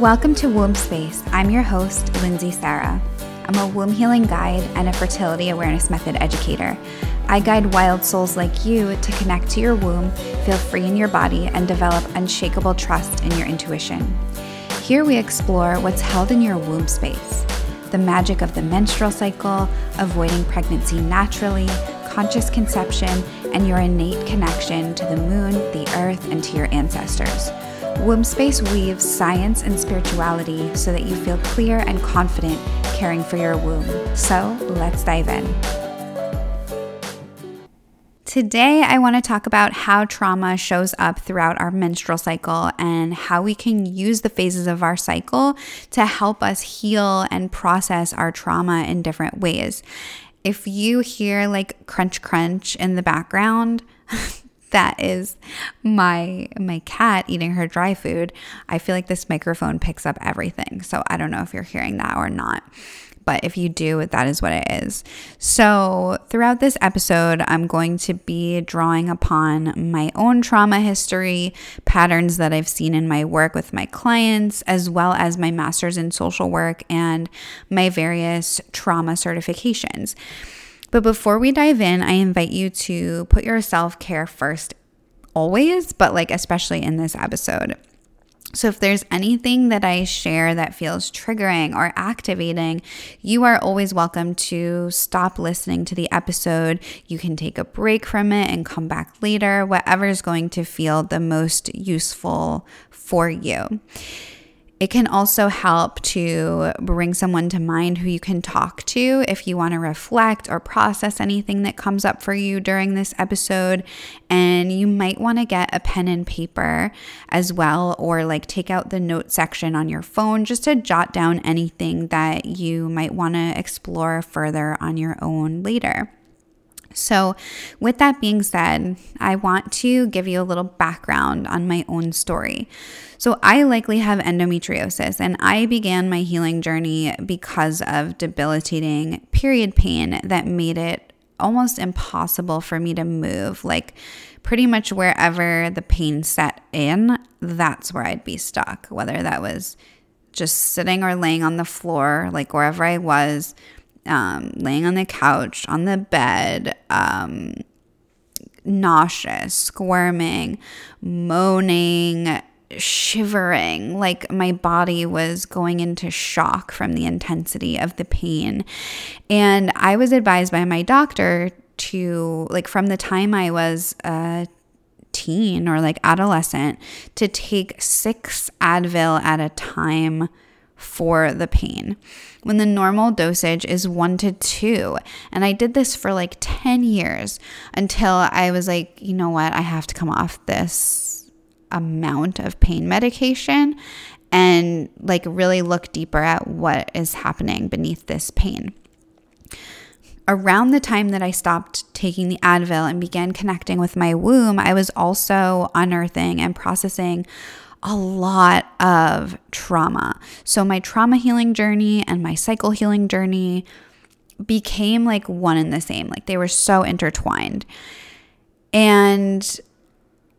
Welcome to Womb Space. I'm your host, Lindsay Sarah. I'm a womb healing guide and a fertility awareness method educator. I guide wild souls like you to connect to your womb, feel free in your body, and develop unshakable trust in your intuition. Here we explore what's held in your womb space the magic of the menstrual cycle, avoiding pregnancy naturally, conscious conception, and your innate connection to the moon, the earth, and to your ancestors. Womb Space weaves science and spirituality so that you feel clear and confident caring for your womb. So let's dive in. Today, I want to talk about how trauma shows up throughout our menstrual cycle and how we can use the phases of our cycle to help us heal and process our trauma in different ways. If you hear like crunch crunch in the background, that is my my cat eating her dry food. I feel like this microphone picks up everything. So I don't know if you're hearing that or not. But if you do, that is what it is. So, throughout this episode, I'm going to be drawing upon my own trauma history, patterns that I've seen in my work with my clients, as well as my master's in social work and my various trauma certifications. But before we dive in, I invite you to put your self care first, always, but like especially in this episode. So, if there's anything that I share that feels triggering or activating, you are always welcome to stop listening to the episode. You can take a break from it and come back later, whatever is going to feel the most useful for you. It can also help to bring someone to mind who you can talk to if you want to reflect or process anything that comes up for you during this episode. And you might want to get a pen and paper as well, or like take out the note section on your phone just to jot down anything that you might want to explore further on your own later. So, with that being said, I want to give you a little background on my own story. So, I likely have endometriosis, and I began my healing journey because of debilitating period pain that made it almost impossible for me to move. Like, pretty much wherever the pain set in, that's where I'd be stuck, whether that was just sitting or laying on the floor, like wherever I was um, laying on the couch, on the bed, um, nauseous, squirming, moaning, shivering, like my body was going into shock from the intensity of the pain. And I was advised by my doctor to, like, from the time I was a teen or like adolescent, to take six Advil at a time for the pain when the normal dosage is one to two. And I did this for like 10 years until I was like, you know what? I have to come off this amount of pain medication and like really look deeper at what is happening beneath this pain. Around the time that I stopped taking the Advil and began connecting with my womb, I was also unearthing and processing a lot of trauma. So, my trauma healing journey and my cycle healing journey became like one and the same. Like they were so intertwined. And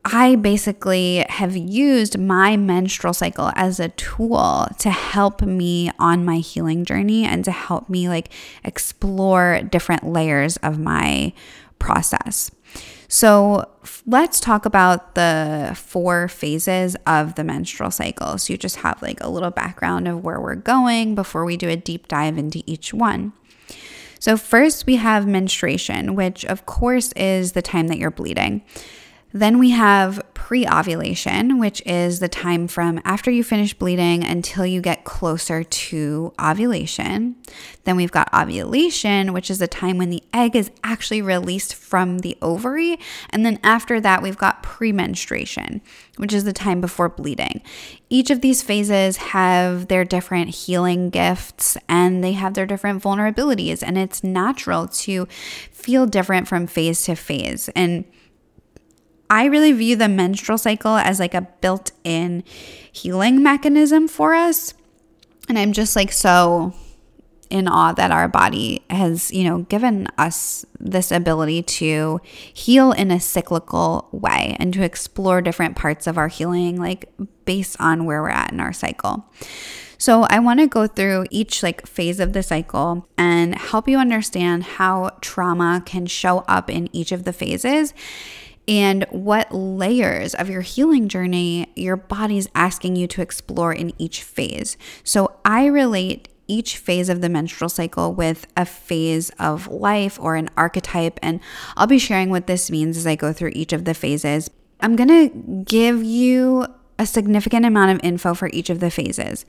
I basically have used my menstrual cycle as a tool to help me on my healing journey and to help me like explore different layers of my process. So, let's talk about the four phases of the menstrual cycle. So, you just have like a little background of where we're going before we do a deep dive into each one. So, first we have menstruation, which of course is the time that you're bleeding. Then we have pre ovulation, which is the time from after you finish bleeding until you get closer to ovulation. Then we've got ovulation, which is the time when the egg is actually released from the ovary. And then after that, we've got premenstruation, which is the time before bleeding. Each of these phases have their different healing gifts and they have their different vulnerabilities. And it's natural to feel different from phase to phase. And I really view the menstrual cycle as like a built in healing mechanism for us. And I'm just like so in awe that our body has, you know, given us this ability to heal in a cyclical way and to explore different parts of our healing, like based on where we're at in our cycle. So I want to go through each like phase of the cycle and help you understand how trauma can show up in each of the phases and what layers of your healing journey your body's asking you to explore in each phase. So I relate each phase of the menstrual cycle with a phase of life or an archetype. And I'll be sharing what this means as I go through each of the phases. I'm going to give you a significant amount of info for each of the phases.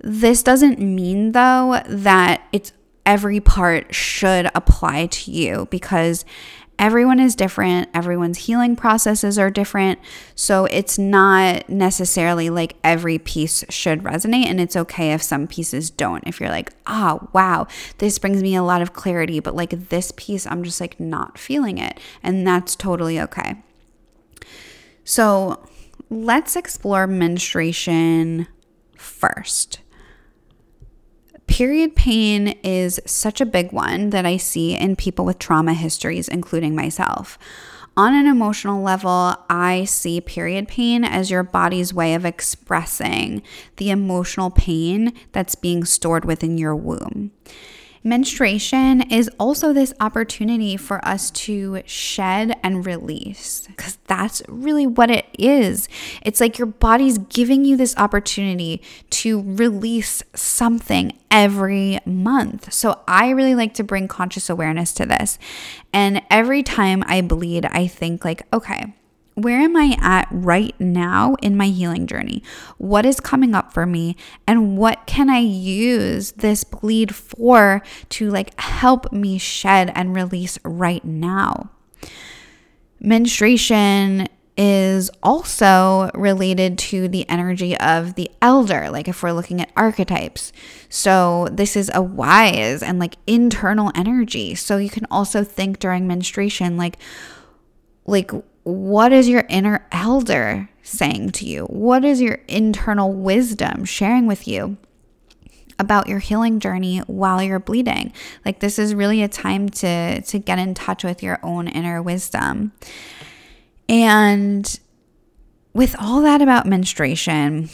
This doesn't mean, though, that it's every part should apply to you because everyone is different, everyone's healing processes are different. So it's not necessarily like every piece should resonate, and it's okay if some pieces don't. If you're like, ah, oh, wow, this brings me a lot of clarity, but like this piece, I'm just like not feeling it, and that's totally okay. So let's explore menstruation first. Period pain is such a big one that I see in people with trauma histories, including myself. On an emotional level, I see period pain as your body's way of expressing the emotional pain that's being stored within your womb. Menstruation is also this opportunity for us to shed and release because that's really what it is. It's like your body's giving you this opportunity to release something every month. So I really like to bring conscious awareness to this. And every time I bleed, I think like, okay, where am I at right now in my healing journey? What is coming up for me? And what can I use this bleed for to like help me shed and release right now? Menstruation is also related to the energy of the elder, like if we're looking at archetypes. So, this is a wise and like internal energy. So, you can also think during menstruation, like, like what is your inner elder saying to you? What is your internal wisdom sharing with you? about your healing journey while you're bleeding. Like this is really a time to to get in touch with your own inner wisdom. And with all that about menstruation,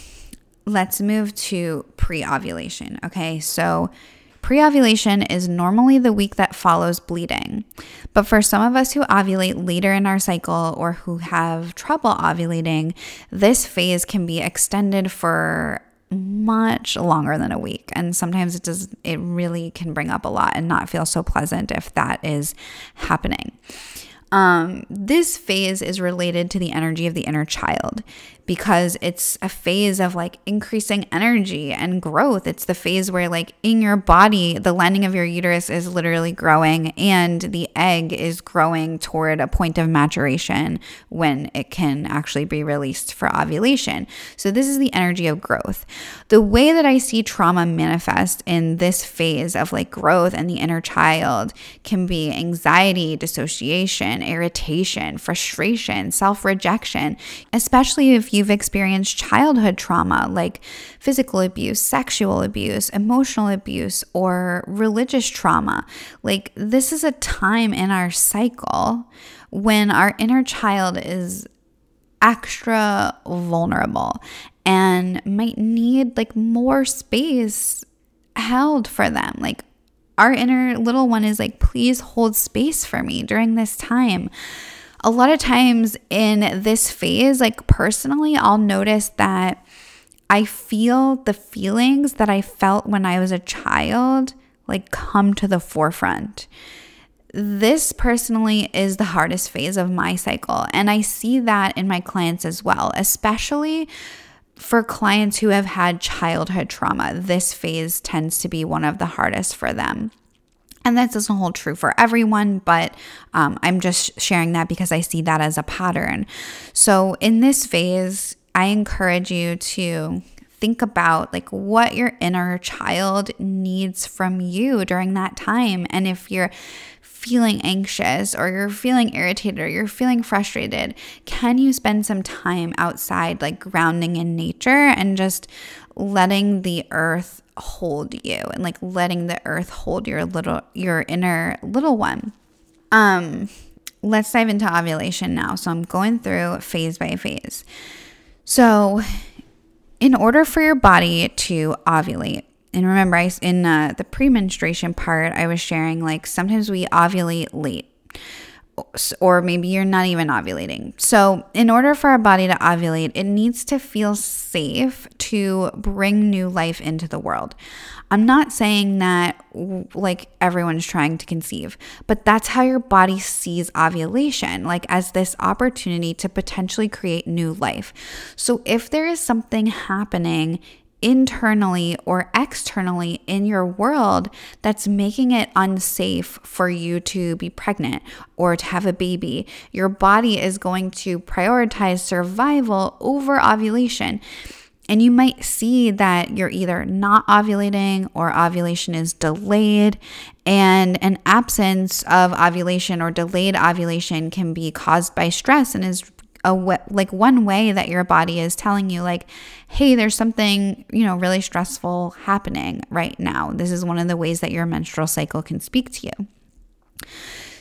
let's move to pre-ovulation, okay? So Pre ovulation is normally the week that follows bleeding. But for some of us who ovulate later in our cycle or who have trouble ovulating, this phase can be extended for much longer than a week. And sometimes it does it really can bring up a lot and not feel so pleasant if that is happening. Um, this phase is related to the energy of the inner child because it's a phase of like increasing energy and growth. It's the phase where, like, in your body, the lining of your uterus is literally growing and the egg is growing toward a point of maturation when it can actually be released for ovulation. So, this is the energy of growth. The way that I see trauma manifest in this phase of like growth and the inner child can be anxiety, dissociation, irritation, frustration, self rejection, especially if you've experienced childhood trauma like physical abuse, sexual abuse, emotional abuse, or religious trauma. Like, this is a time in our cycle when our inner child is extra vulnerable and might need like more space held for them. Like, our inner little one is like, please hold space for me during this time a lot of times in this phase, like personally, I'll notice that I feel the feelings that I felt when I was a child like come to the forefront. This personally is the hardest phase of my cycle. And I see that in my clients as well, especially for clients who have had childhood trauma. This phase tends to be one of the hardest for them. And that doesn't hold true for everyone, but um, I'm just sharing that because I see that as a pattern. So in this phase, I encourage you to think about like what your inner child needs from you during that time. And if you're feeling anxious or you're feeling irritated or you're feeling frustrated, can you spend some time outside, like grounding in nature and just letting the earth hold you and like letting the earth hold your little your inner little one. Um let's dive into ovulation now. So I'm going through phase by phase. So in order for your body to ovulate, and remember, I in uh, the premenstruation part, I was sharing like sometimes we ovulate late or maybe you're not even ovulating. So, in order for our body to ovulate, it needs to feel safe to bring new life into the world. I'm not saying that like everyone's trying to conceive, but that's how your body sees ovulation, like as this opportunity to potentially create new life. So, if there is something happening internally or externally in your world that's making it unsafe for you to be pregnant or to have a baby. Your body is going to prioritize survival over ovulation. And you might see that you're either not ovulating or ovulation is delayed. And an absence of ovulation or delayed ovulation can be caused by stress and is a like one way that your body is telling you like hey there's something you know really stressful happening right now. This is one of the ways that your menstrual cycle can speak to you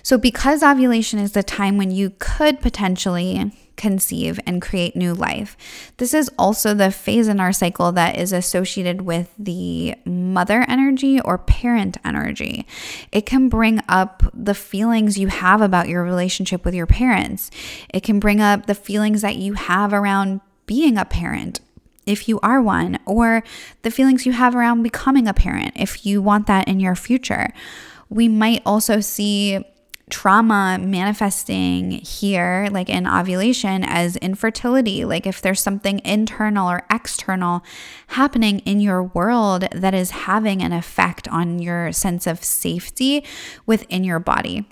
so because ovulation is the time when you could potentially conceive and create new life. This is also the phase in our cycle that is associated with the mother energy or parent energy. It can bring up the feelings you have about your relationship with your parents, it can bring up the feelings that you have around being a parent if you are one, or the feelings you have around becoming a parent if you want that in your future. We might also see trauma manifesting here, like in ovulation, as infertility. Like if there's something internal or external happening in your world that is having an effect on your sense of safety within your body.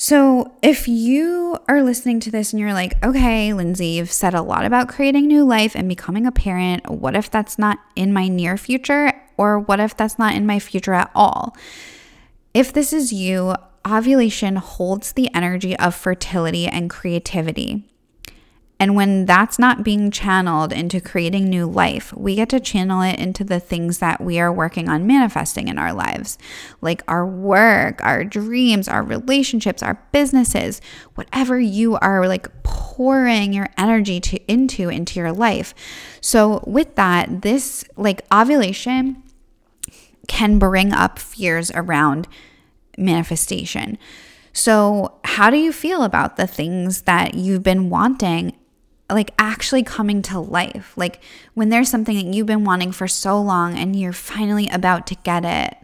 So, if you are listening to this and you're like, okay, Lindsay, you've said a lot about creating new life and becoming a parent. What if that's not in my near future? Or what if that's not in my future at all? If this is you, ovulation holds the energy of fertility and creativity. And when that's not being channeled into creating new life, we get to channel it into the things that we are working on manifesting in our lives, like our work, our dreams, our relationships, our businesses, whatever you are like pouring your energy to into into your life. So with that, this like ovulation can bring up fears around manifestation. So, how do you feel about the things that you've been wanting like actually coming to life? Like when there's something that you've been wanting for so long and you're finally about to get it.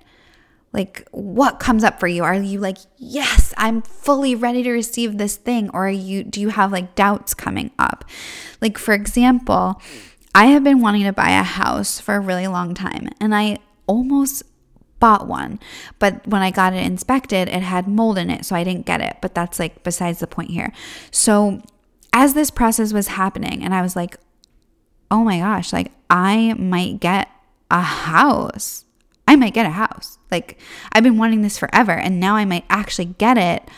Like what comes up for you? Are you like, "Yes, I'm fully ready to receive this thing?" Or are you do you have like doubts coming up? Like for example, I have been wanting to buy a house for a really long time and I almost bought one. But when I got it inspected, it had mold in it, so I didn't get it. But that's like besides the point here. So as this process was happening, and I was like, oh my gosh, like I might get a house. I might get a house. Like I've been wanting this forever, and now I might actually get it.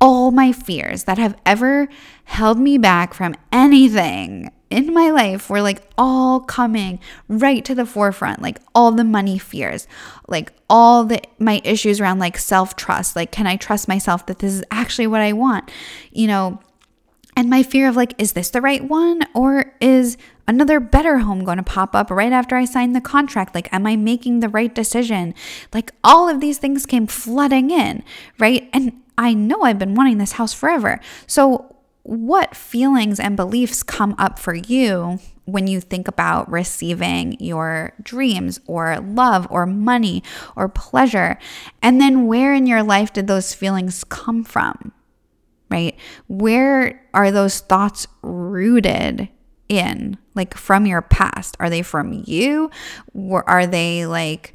All my fears that have ever held me back from anything in my life were like all coming right to the forefront like all the money fears like all the my issues around like self-trust like can i trust myself that this is actually what i want you know? And my fear of like is this the right one or is another better home going to pop up right after i sign the contract? Like am i making the right decision? Like all of these things came flooding in right? And i know i've been wanting this house forever. So what feelings and beliefs come up for you when you think about receiving your dreams or love or money or pleasure? And then where in your life did those feelings come from? Right? Where are those thoughts rooted in? Like from your past? Are they from you? Or are they like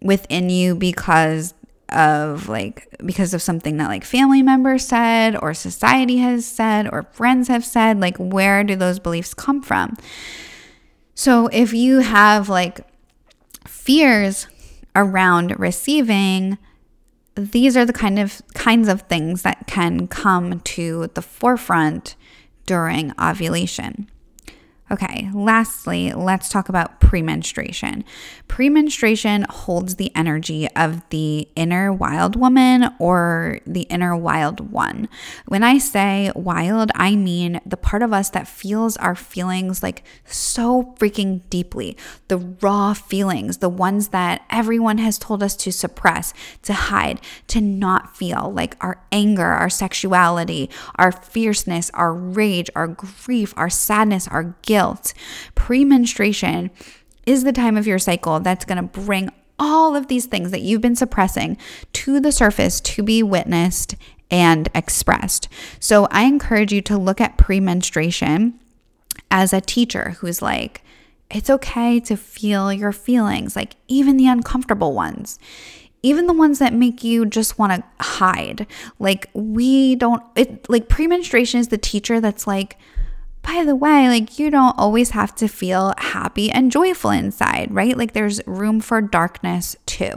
within you because of like because of something that like family members said or society has said or friends have said like where do those beliefs come from? So if you have like fears around receiving these are the kind of kinds of things that can come to the forefront during ovulation Okay, lastly, let's talk about premenstruation. Premenstruation holds the energy of the inner wild woman or the inner wild one. When I say wild, I mean the part of us that feels our feelings like so freaking deeply. The raw feelings, the ones that everyone has told us to suppress, to hide, to not feel, like our anger, our sexuality, our fierceness, our rage, our grief, our sadness, our guilt guilt. Premenstruation is the time of your cycle that's going to bring all of these things that you've been suppressing to the surface to be witnessed and expressed. So I encourage you to look at premenstruation as a teacher who's like, it's okay to feel your feelings, like even the uncomfortable ones even the ones that make you just want to hide. Like, we don't, it, like, premenstruation is the teacher that's like, by the way, like you don't always have to feel happy and joyful inside, right? Like there's room for darkness too.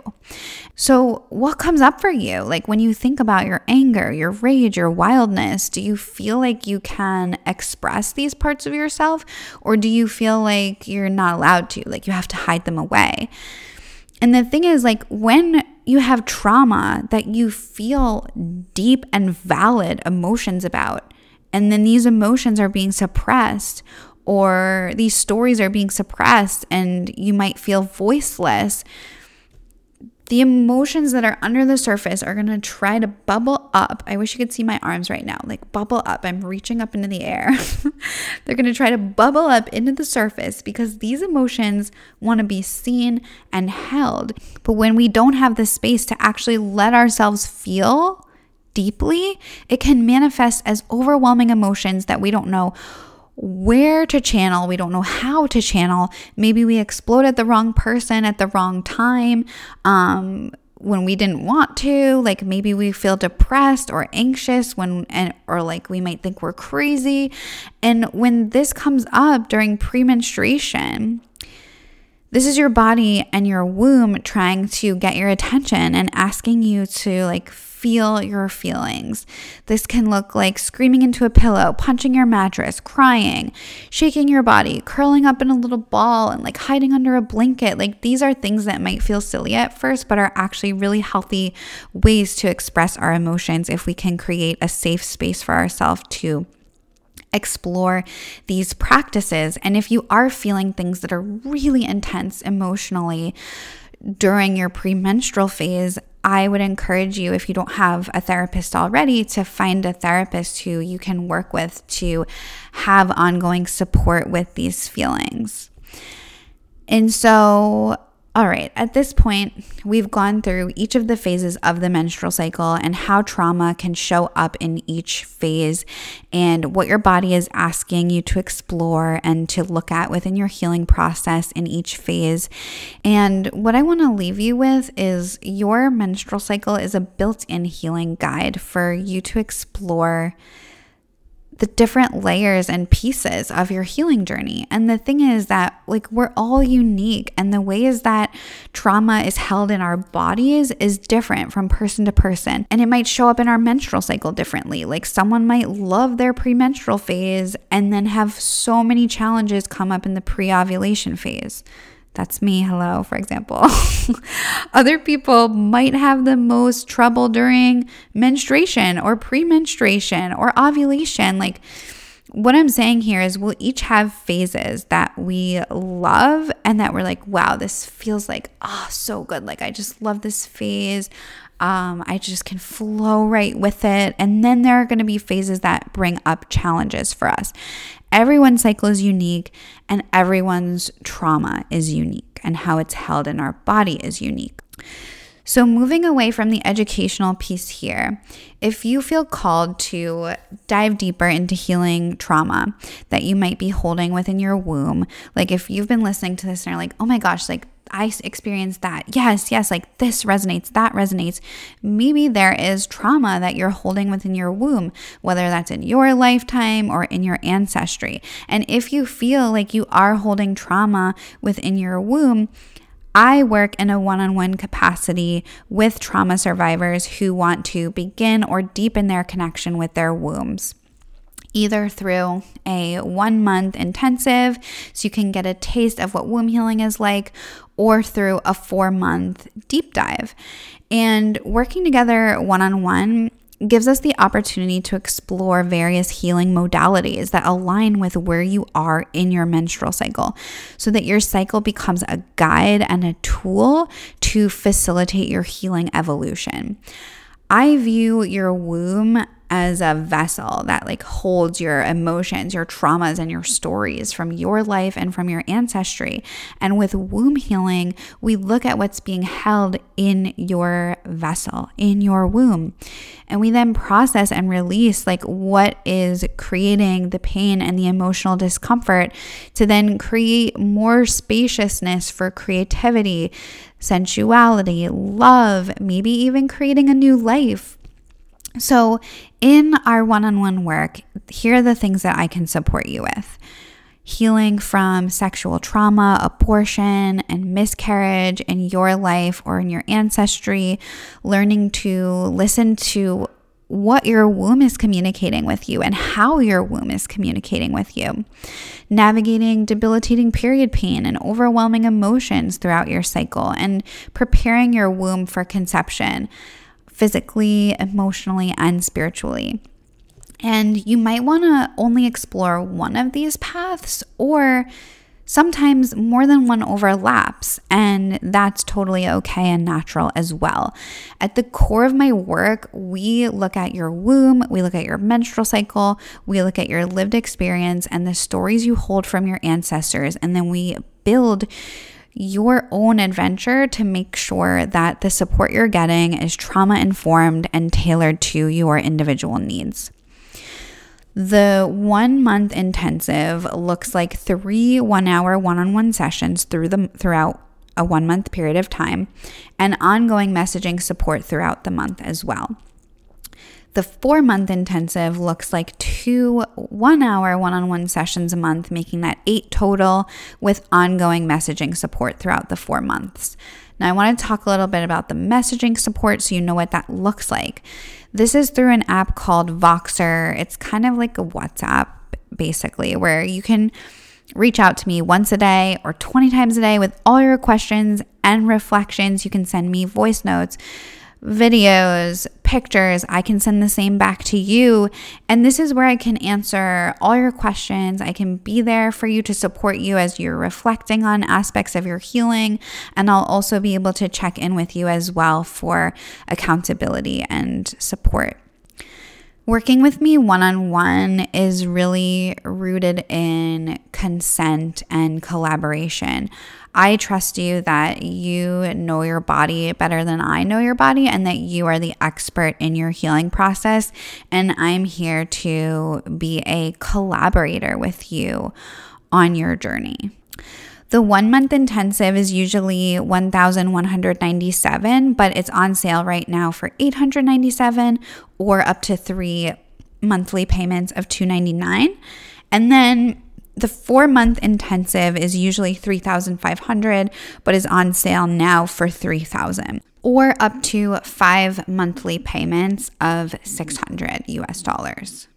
So, what comes up for you? Like when you think about your anger, your rage, your wildness, do you feel like you can express these parts of yourself or do you feel like you're not allowed to? Like you have to hide them away? And the thing is, like, when you have trauma that you feel deep and valid emotions about, and then these emotions are being suppressed or these stories are being suppressed and you might feel voiceless the emotions that are under the surface are going to try to bubble up. I wish you could see my arms right now, like bubble up. I'm reaching up into the air. They're going to try to bubble up into the surface because these emotions want to be seen and held. But when we don't have the space to actually let ourselves feel, deeply, it can manifest as overwhelming emotions that we don't know where to channel, we don't know how to channel. Maybe we exploded the wrong person at the wrong time. Um, when we didn't want to like maybe we feel depressed or anxious when and or like we might think we're crazy and when this comes up during premenstruation this is your body and your womb trying to get your attention and asking you to like feel your feelings. This can look like screaming into a pillow, punching your mattress, crying, shaking your body, curling up in a little ball, and like hiding under a blanket. Like these are things that might feel silly at first, but are actually really healthy ways to express our emotions if we can create a safe space for ourselves to explore these practices. And if you are feeling things that are really intense emotionally, during your premenstrual phase, I would encourage you, if you don't have a therapist already, to find a therapist who you can work with to have ongoing support with these feelings. And so, all right, at this point, we've gone through each of the phases of the menstrual cycle and how trauma can show up in each phase and what your body is asking you to explore and to look at within your healing process in each phase. And what I want to leave you with is your menstrual cycle is a built in healing guide for you to explore the different layers and pieces of your healing journey. And the thing is that, like, we're all unique, and the ways that trauma is held in our bodies is different from person to person. And it might show up in our menstrual cycle differently. Like, someone might love their premenstrual phase and then have so many challenges come up in the pre ovulation phase. That's me, hello, for example. Other people might have the most trouble during menstruation or premenstruation or ovulation. Like, what I'm saying here is we'll each have phases that we love and that we're like, wow, this feels like, oh, so good. Like, I just love this phase. Um, I just can flow right with it. And then there are going to be phases that bring up challenges for us. Everyone's cycle is unique, and everyone's trauma is unique, and how it's held in our body is unique. So, moving away from the educational piece here, if you feel called to dive deeper into healing trauma that you might be holding within your womb, like if you've been listening to this and are like, oh my gosh, like I experienced that. Yes, yes, like this resonates, that resonates. Maybe there is trauma that you're holding within your womb, whether that's in your lifetime or in your ancestry. And if you feel like you are holding trauma within your womb, I work in a one on one capacity with trauma survivors who want to begin or deepen their connection with their wombs. Either through a one month intensive so you can get a taste of what womb healing is like, or through a four month deep dive. And working together one on one gives us the opportunity to explore various healing modalities that align with where you are in your menstrual cycle so that your cycle becomes a guide and a tool to facilitate your healing evolution. I view your womb as a vessel that like holds your emotions, your traumas and your stories from your life and from your ancestry. And with womb healing, we look at what's being held in your vessel, in your womb. And we then process and release like what is creating the pain and the emotional discomfort to then create more spaciousness for creativity, sensuality, love, maybe even creating a new life so, in our one on one work, here are the things that I can support you with. Healing from sexual trauma, abortion, and miscarriage in your life or in your ancestry, learning to listen to what your womb is communicating with you and how your womb is communicating with you, navigating debilitating period pain and overwhelming emotions throughout your cycle, and preparing your womb for conception physically, emotionally, and spiritually. And you might want to only explore one of these paths, or sometimes more than one overlaps, and that's totally okay and natural as well. At the core of my work, we look at your womb, we look at your menstrual cycle, we look at your lived experience and the stories you hold from your ancestors, and then we build your own adventure to make sure that the support you're getting is trauma informed and tailored to your individual needs. The one month intensive looks like three one hour one on one sessions through the, throughout a one month period of time and ongoing messaging support throughout the month as well. The four month intensive looks like two one hour one on one sessions a month, making that eight total with ongoing messaging support throughout the four months. Now, I want to talk a little bit about the messaging support so you know what that looks like. This is through an app called Voxer. It's kind of like a WhatsApp, basically, where you can reach out to me once a day or 20 times a day with all your questions and reflections. You can send me voice notes videos, pictures, I can send the same back to you. And this is where I can answer all your questions. I can be there for you to support you as you're reflecting on aspects of your healing. And I'll also be able to check in with you as well for accountability and support. Working with me one on one is really rooted in consent and collaboration. I trust you that you know your body better than I know your body and that you are the expert in your healing process. And I'm here to be a collaborator with you on your journey. The one month intensive is usually 1197 but it's on sale right now for 897 or up to 3 monthly payments of 299. And then the 4 month intensive is usually 3500 but is on sale now for 3000 or up to 5 monthly payments of 600 US dollars.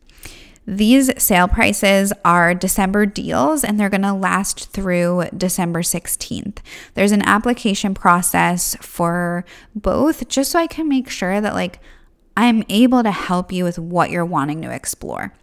These sale prices are December deals and they're going to last through December 16th. There's an application process for both just so I can make sure that like I'm able to help you with what you're wanting to explore.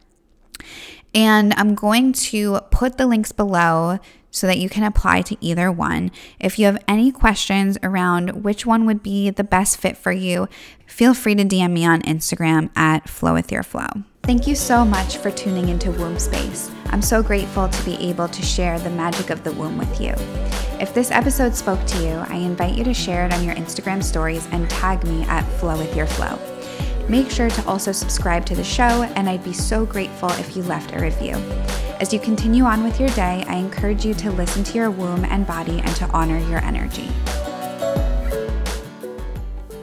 And I'm going to put the links below so that you can apply to either one. If you have any questions around which one would be the best fit for you, feel free to DM me on Instagram at Flow with Your Flow. Thank you so much for tuning into Womb Space. I'm so grateful to be able to share the magic of the womb with you. If this episode spoke to you, I invite you to share it on your Instagram stories and tag me at Flow with Your Flow. Make sure to also subscribe to the show, and I'd be so grateful if you left a review. As you continue on with your day, I encourage you to listen to your womb and body and to honor your energy.